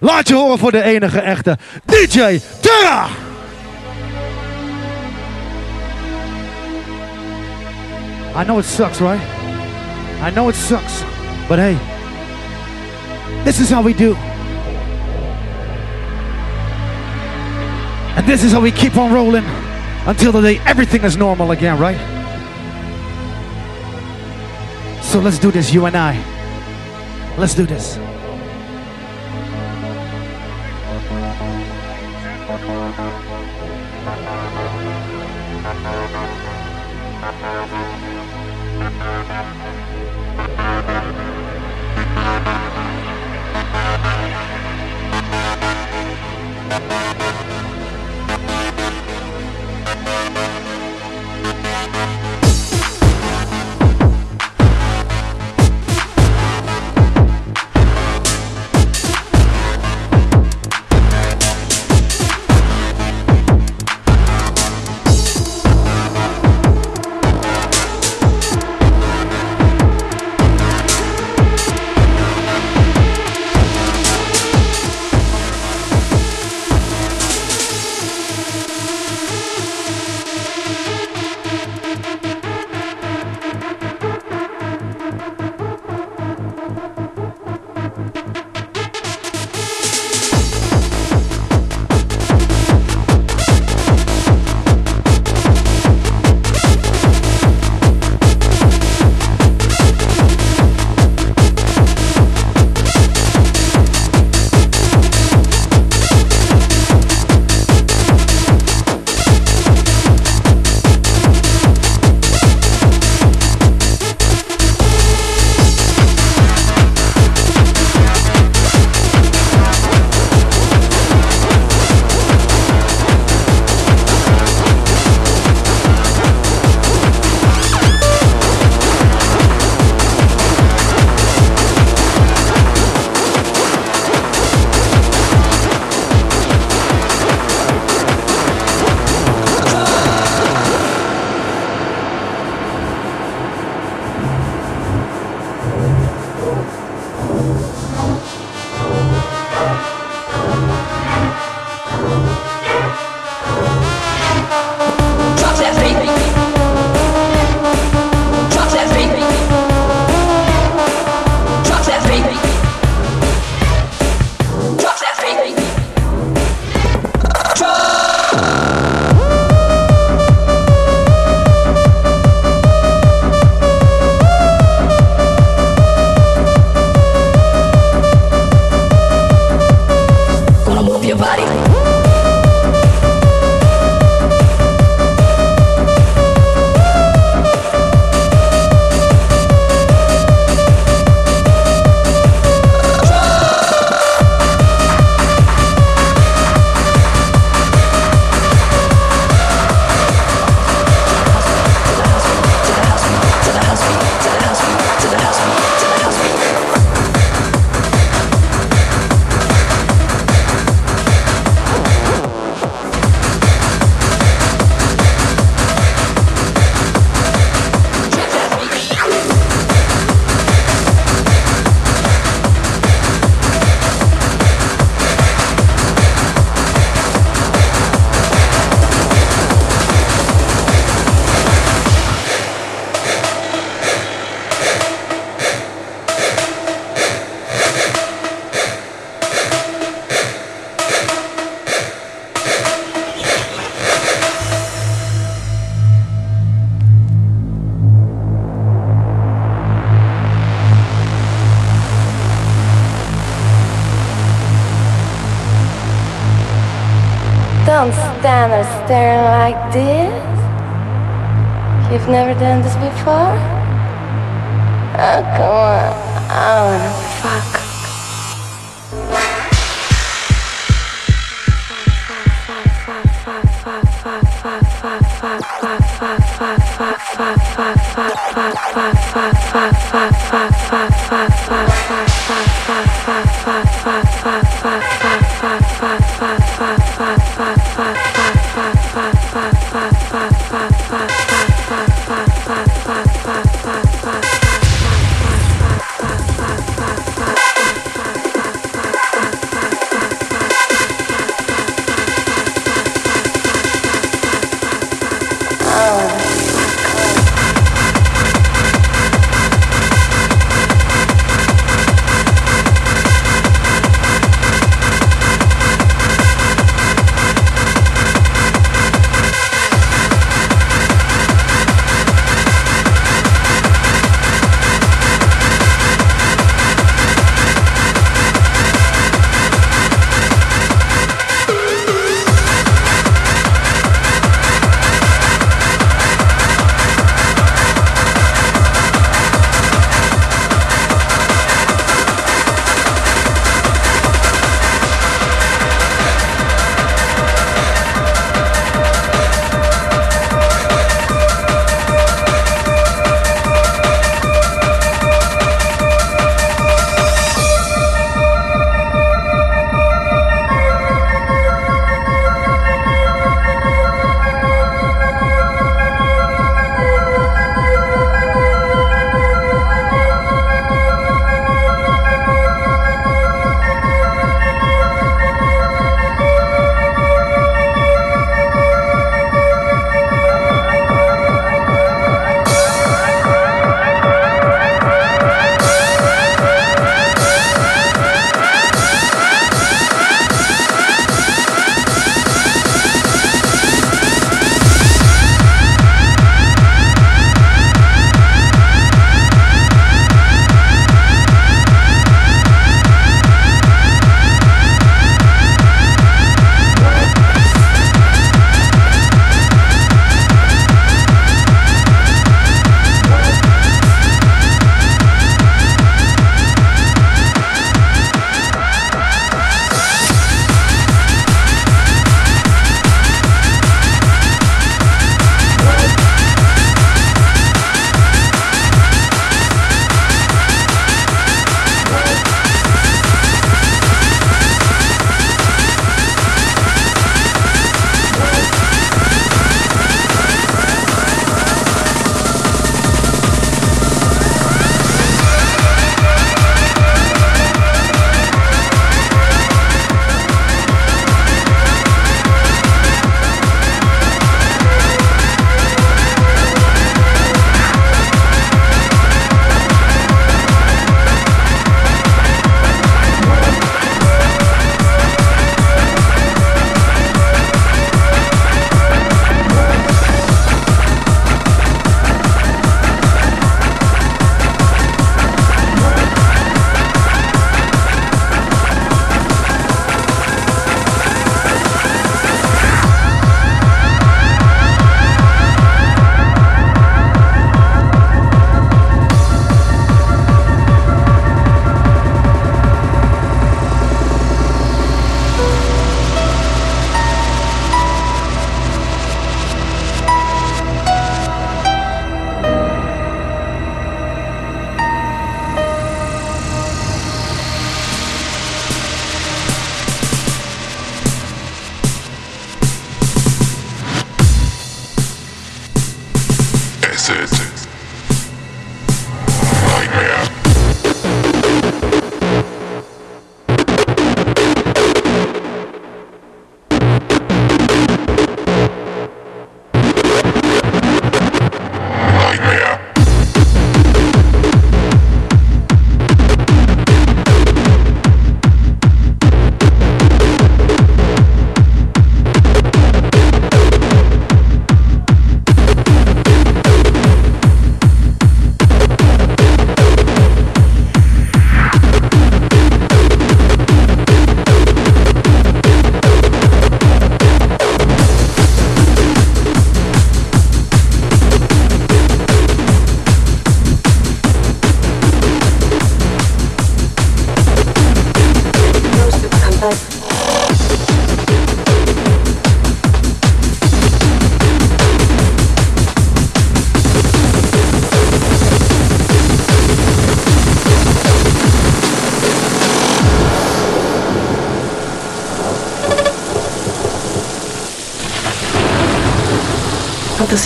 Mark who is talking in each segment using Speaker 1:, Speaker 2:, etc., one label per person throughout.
Speaker 1: Laat je horen voor de enige echte DJ Thera! I know it sucks, right? I know it sucks, but hey, this is how we do. And this is how we keep on rolling until the day everything is normal again, right? So let's do this, you and I. Let's do this.
Speaker 2: Don't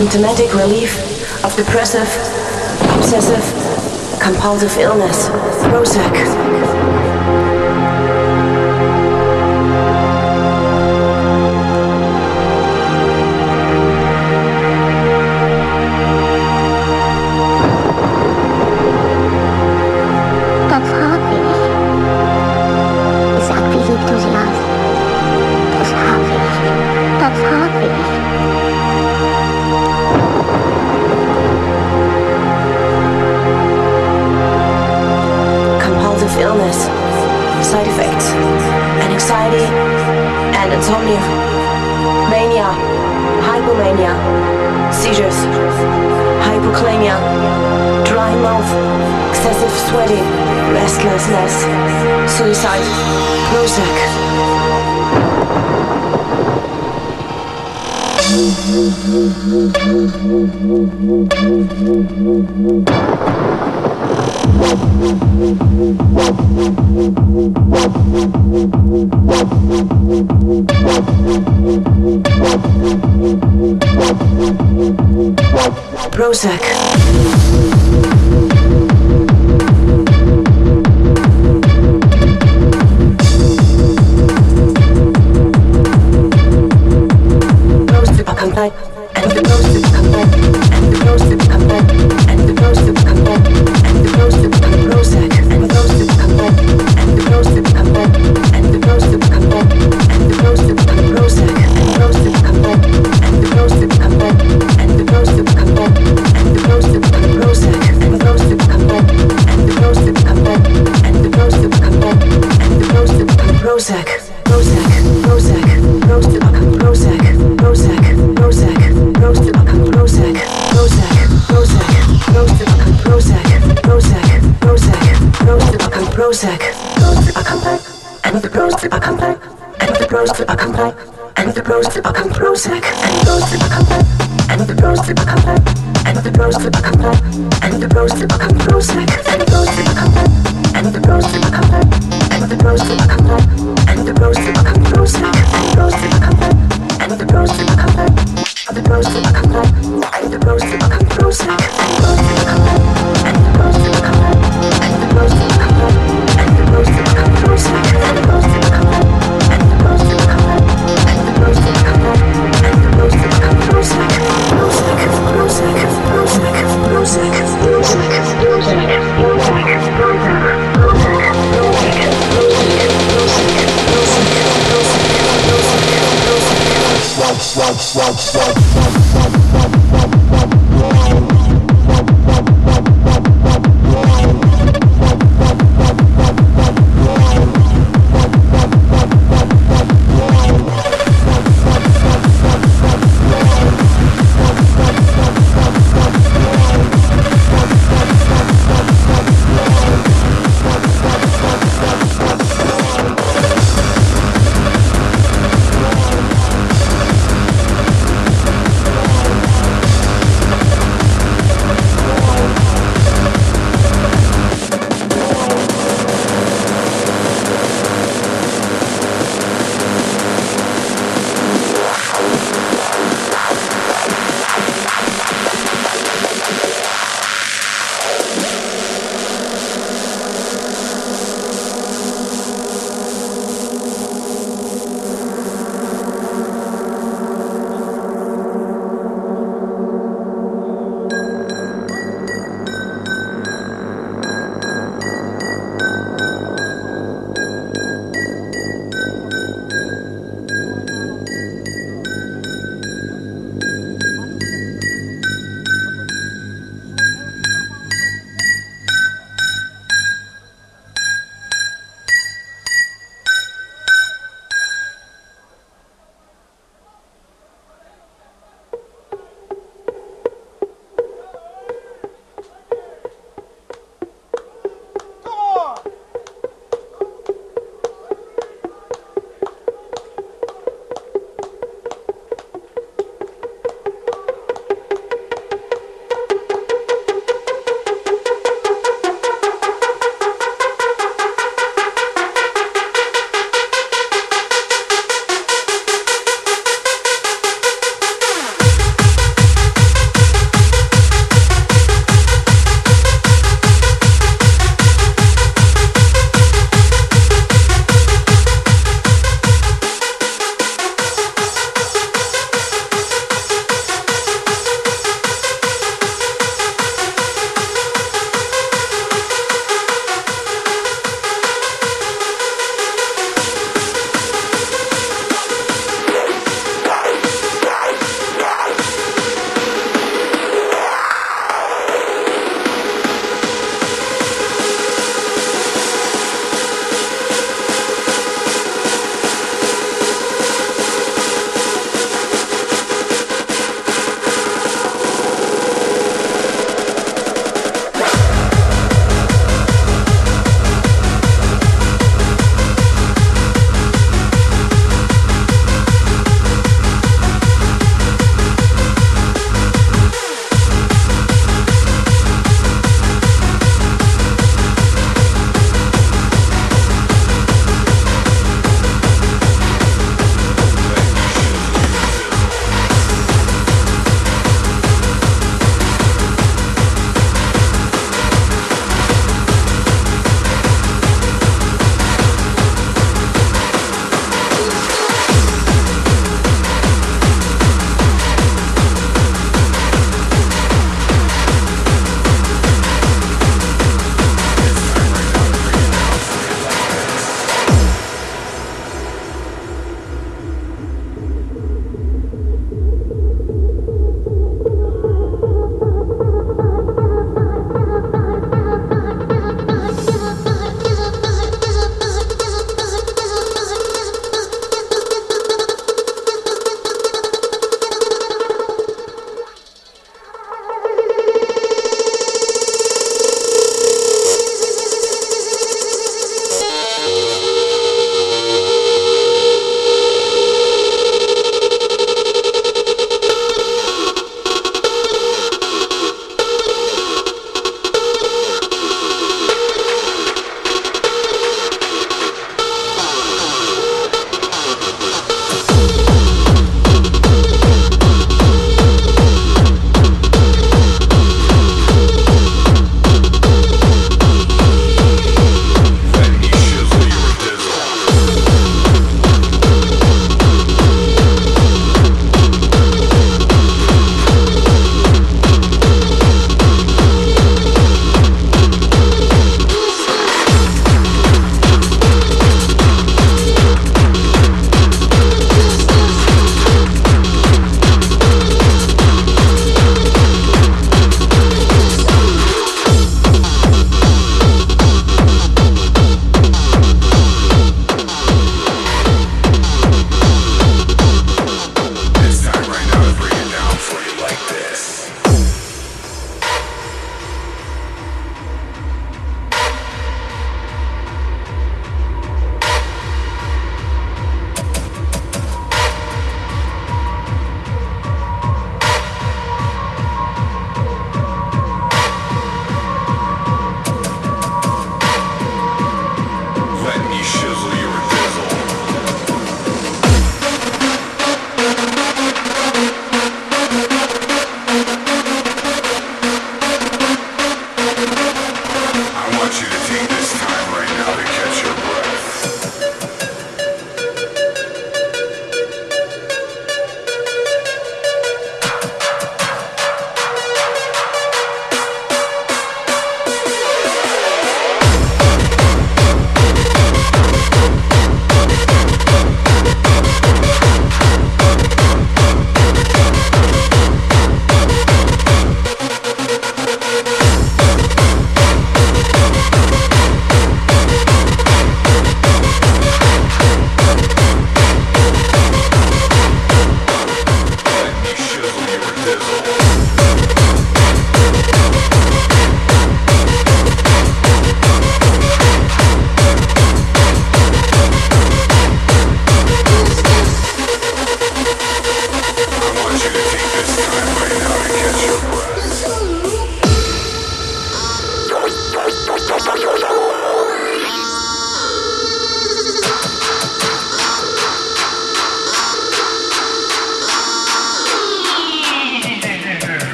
Speaker 3: symptomatic relief of depressive, obsessive, compulsive illness, Prozac. San mania, hypomania, seizures, hypokalemia, dry mouth, excessive sweating, restlessness, suicide, Prozac. Prozac.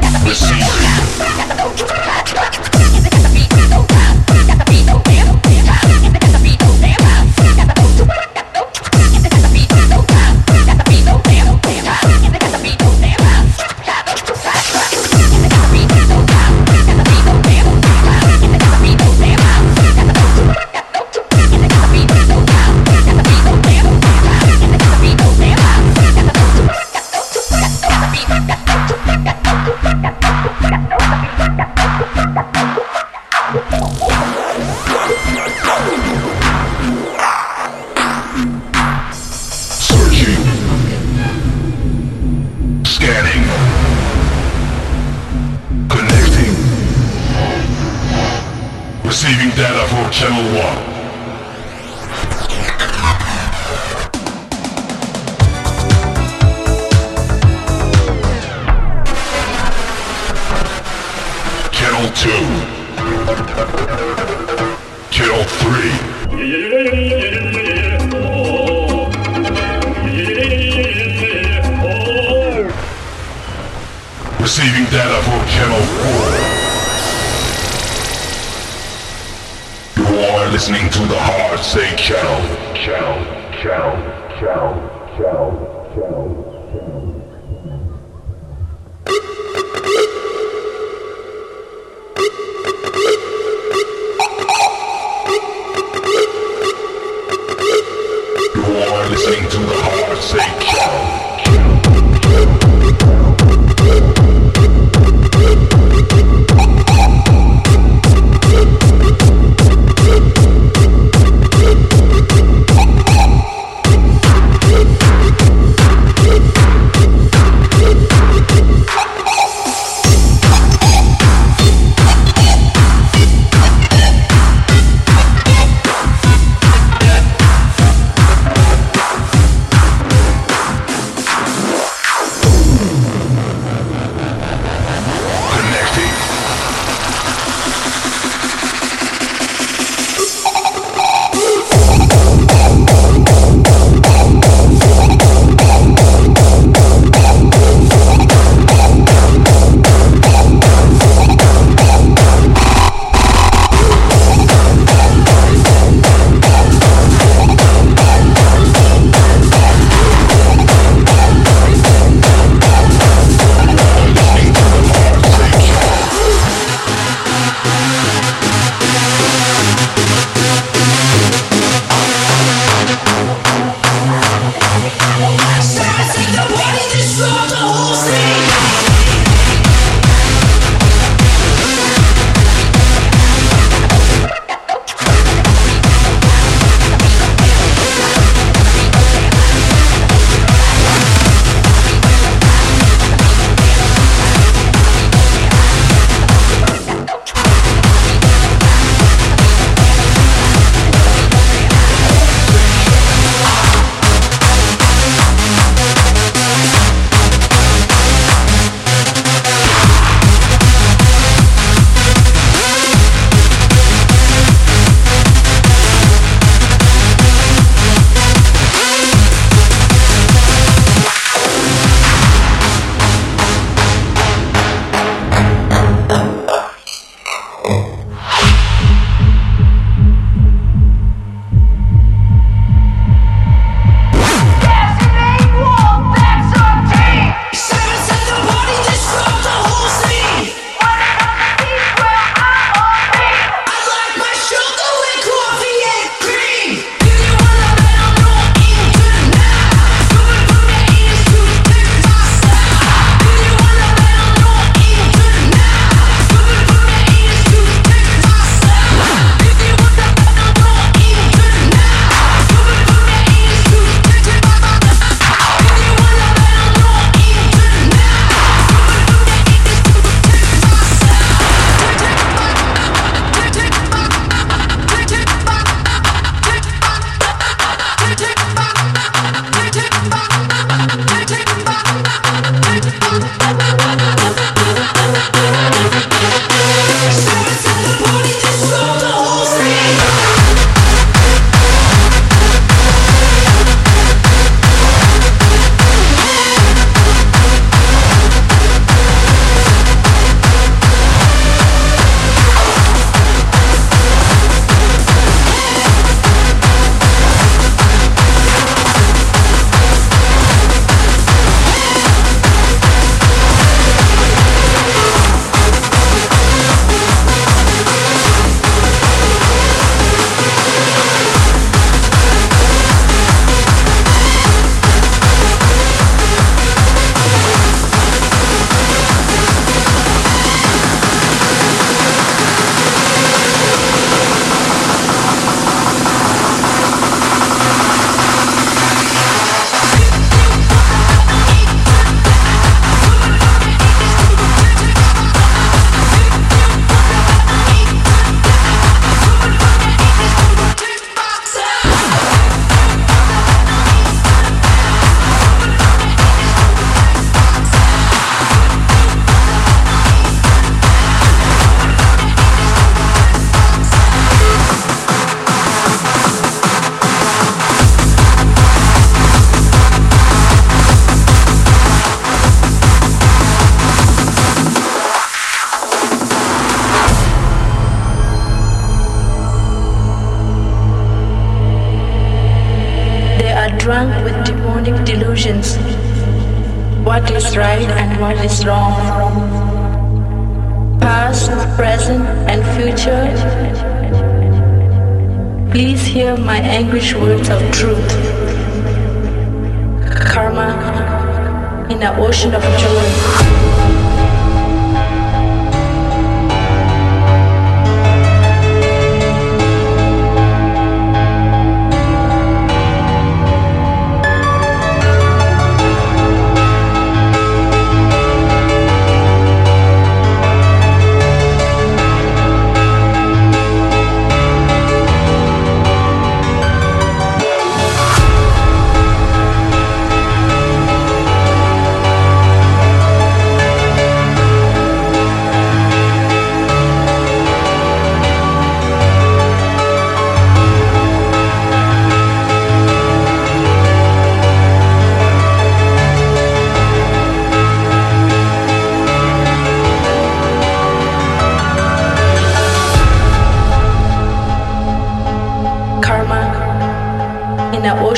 Speaker 4: gotta be.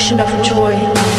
Speaker 4: Ocean of joy.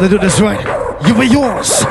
Speaker 5: To do this right. You were yours.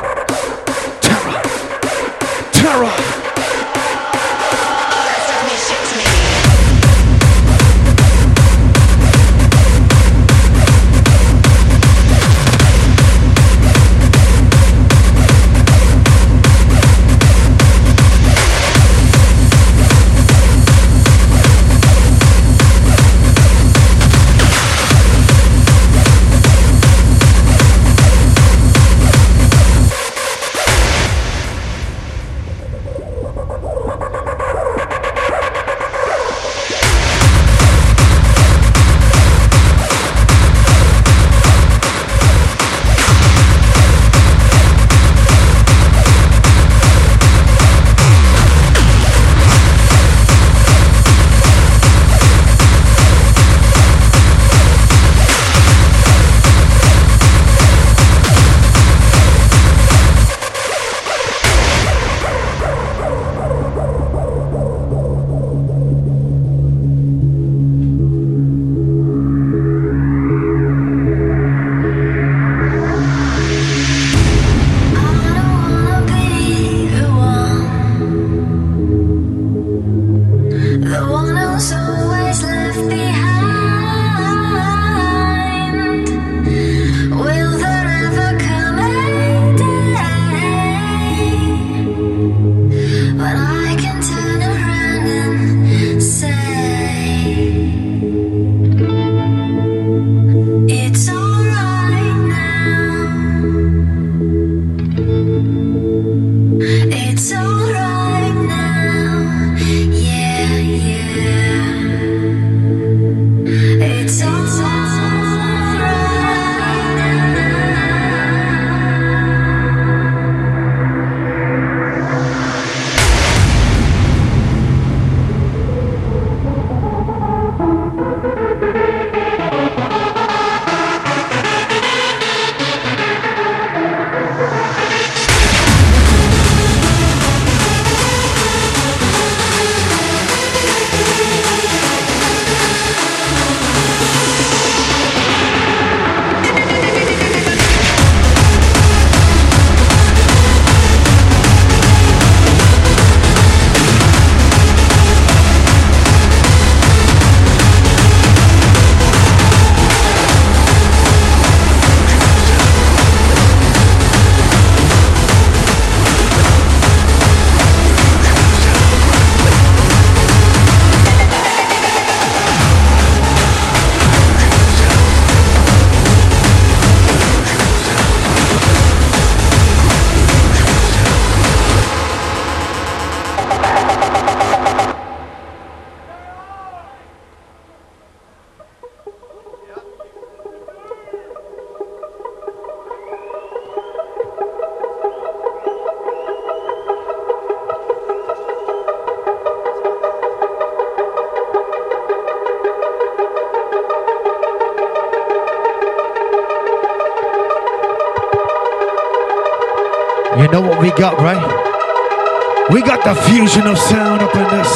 Speaker 5: Got, right? We got the fusion of sound up in this.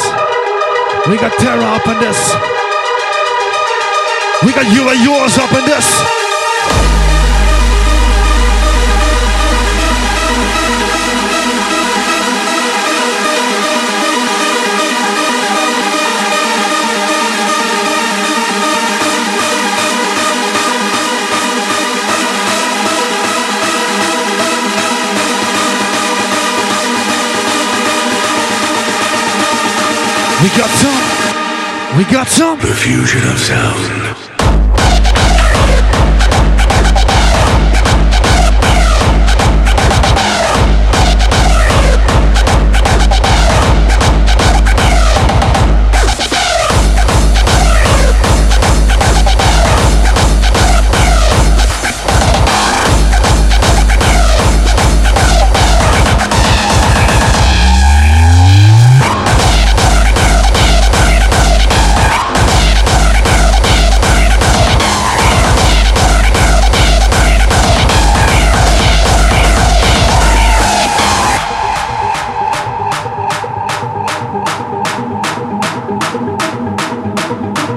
Speaker 5: We got terror up in this. We got you and yours up in this. We got some. We got some.
Speaker 1: The fusion of sound.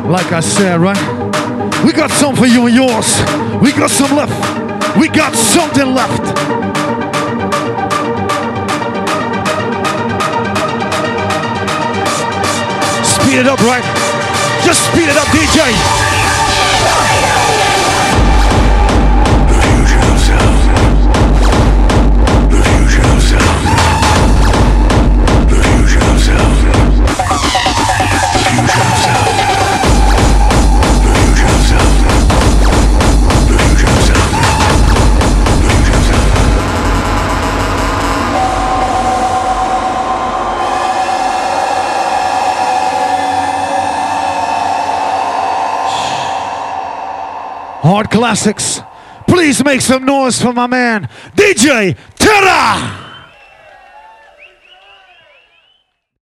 Speaker 1: Like I said, right? We got some for you and yours. We got some left. We got something left. Speed it up, right? Just speed it up, DJ. Hard classics. Please make some noise for my man, DJ Thera.